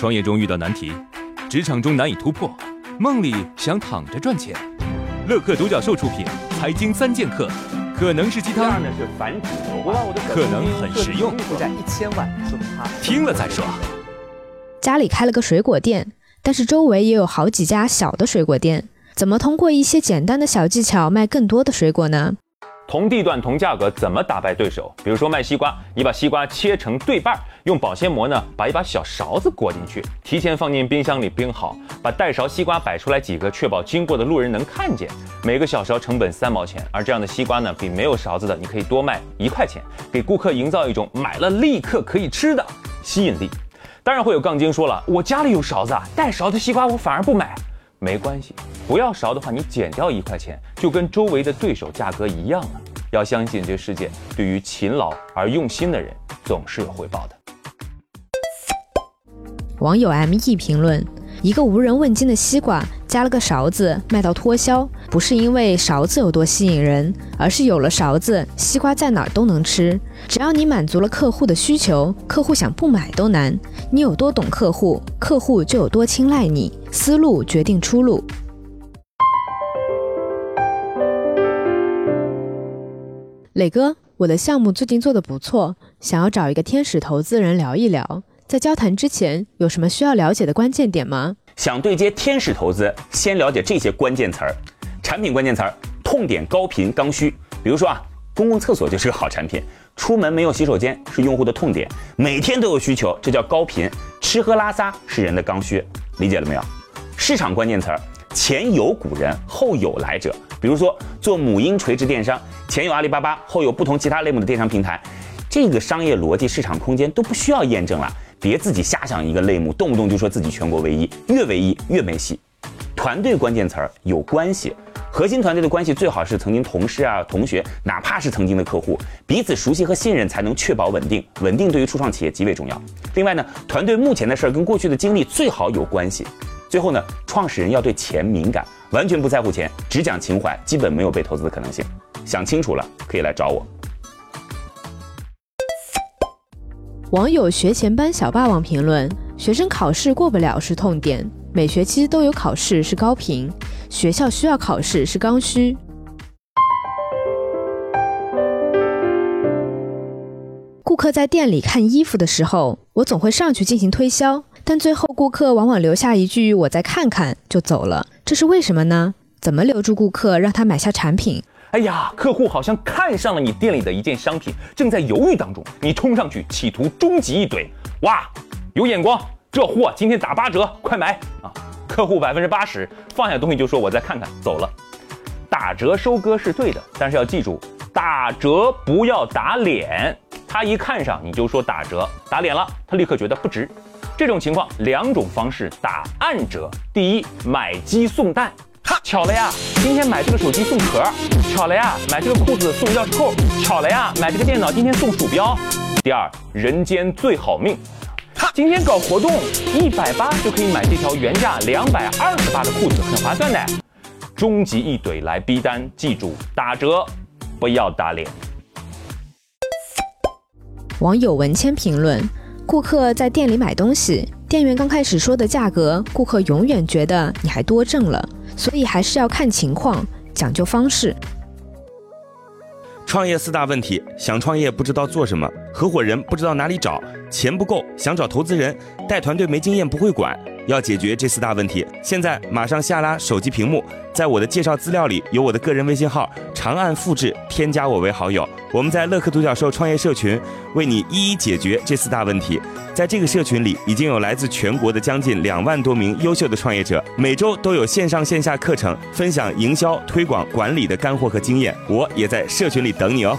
创业中遇到难题，职场中难以突破，梦里想躺着赚钱。乐客独角兽出品，《财经三剑客》可能是鸡汤，呢是繁殖可能很实用。负债一千万，听了再说。家里开了个水果店，但是周围也有好几家小的水果店，怎么通过一些简单的小技巧卖更多的水果呢？同地段同价格怎么打败对手？比如说卖西瓜，你把西瓜切成对半，用保鲜膜呢把一把小勺子裹进去，提前放进冰箱里冰好，把带勺西瓜摆出来几个，确保经过的路人能看见。每个小勺成本三毛钱，而这样的西瓜呢比没有勺子的你可以多卖一块钱，给顾客营造一种买了立刻可以吃的吸引力。当然会有杠精说了，我家里有勺子啊，带勺的西瓜我反而不买。没关系，不要勺的话，你减掉一块钱，就跟周围的对手价格一样了。要相信这世界对于勤劳而用心的人总是有回报的。网友 M E 评论：一个无人问津的西瓜，加了个勺子卖到脱销，不是因为勺子有多吸引人，而是有了勺子，西瓜在哪儿都能吃。只要你满足了客户的需求，客户想不买都难。你有多懂客户，客户就有多青睐你。思路决定出路。磊哥，我的项目最近做的不错，想要找一个天使投资人聊一聊。在交谈之前，有什么需要了解的关键点吗？想对接天使投资，先了解这些关键词儿：产品关键词儿，痛点高频刚需。比如说啊，公共厕所就是个好产品。出门没有洗手间是用户的痛点，每天都有需求，这叫高频。吃喝拉撒是人的刚需，理解了没有？市场关键词儿，前有古人，后有来者。比如说做母婴垂直电商，前有阿里巴巴，后有不同其他类目的电商平台，这个商业逻辑、市场空间都不需要验证了。别自己瞎想一个类目，动不动就说自己全国唯一，越唯一越没戏。团队关键词儿，有关系。核心团队的关系最好是曾经同事啊、同学，哪怕是曾经的客户，彼此熟悉和信任才能确保稳定。稳定对于初创企业极为重要。另外呢，团队目前的事儿跟过去的经历最好有关系。最后呢，创始人要对钱敏感，完全不在乎钱，只讲情怀，基本没有被投资的可能性。想清楚了，可以来找我。网友学前班小霸王评论：学生考试过不了是痛点，每学期都有考试是高频。学校需要考试是刚需。顾客在店里看衣服的时候，我总会上去进行推销，但最后顾客往往留下一句“我再看看”就走了，这是为什么呢？怎么留住顾客，让他买下产品？哎呀，客户好像看上了你店里的一件商品，正在犹豫当中，你冲上去企图终极一怼，哇，有眼光，这货今天打八折，快买啊！客户百分之八十放下东西就说：“我再看看，走了。”打折收割是对的，但是要记住，打折不要打脸。他一看上你就说打折，打脸了，他立刻觉得不值。这种情况两种方式打暗折：第一，买鸡送蛋，巧了呀，今天买这个手机送壳；巧了呀，买这个裤子送钥匙扣；巧了呀，买这个电脑今天送鼠标。第二，人间最好命。今天搞活动，一百八就可以买这条原价两百二十八的裤子，很划算的。终极一怼来逼单，记住打折，不要打脸。网友文谦评论：顾客在店里买东西，店员刚开始说的价格，顾客永远觉得你还多挣了，所以还是要看情况，讲究方式。创业四大问题：想创业不知道做什么，合伙人不知道哪里找，钱不够想找投资人，带团队没经验不会管。要解决这四大问题，现在马上下拉手机屏幕，在我的介绍资料里有我的个人微信号，长按复制，添加我为好友。我们在乐客独角兽创业社群为你一一解决这四大问题。在这个社群里，已经有来自全国的将近两万多名优秀的创业者，每周都有线上线下课程分享营销、推广、管理的干货和经验。我也在社群里等你哦。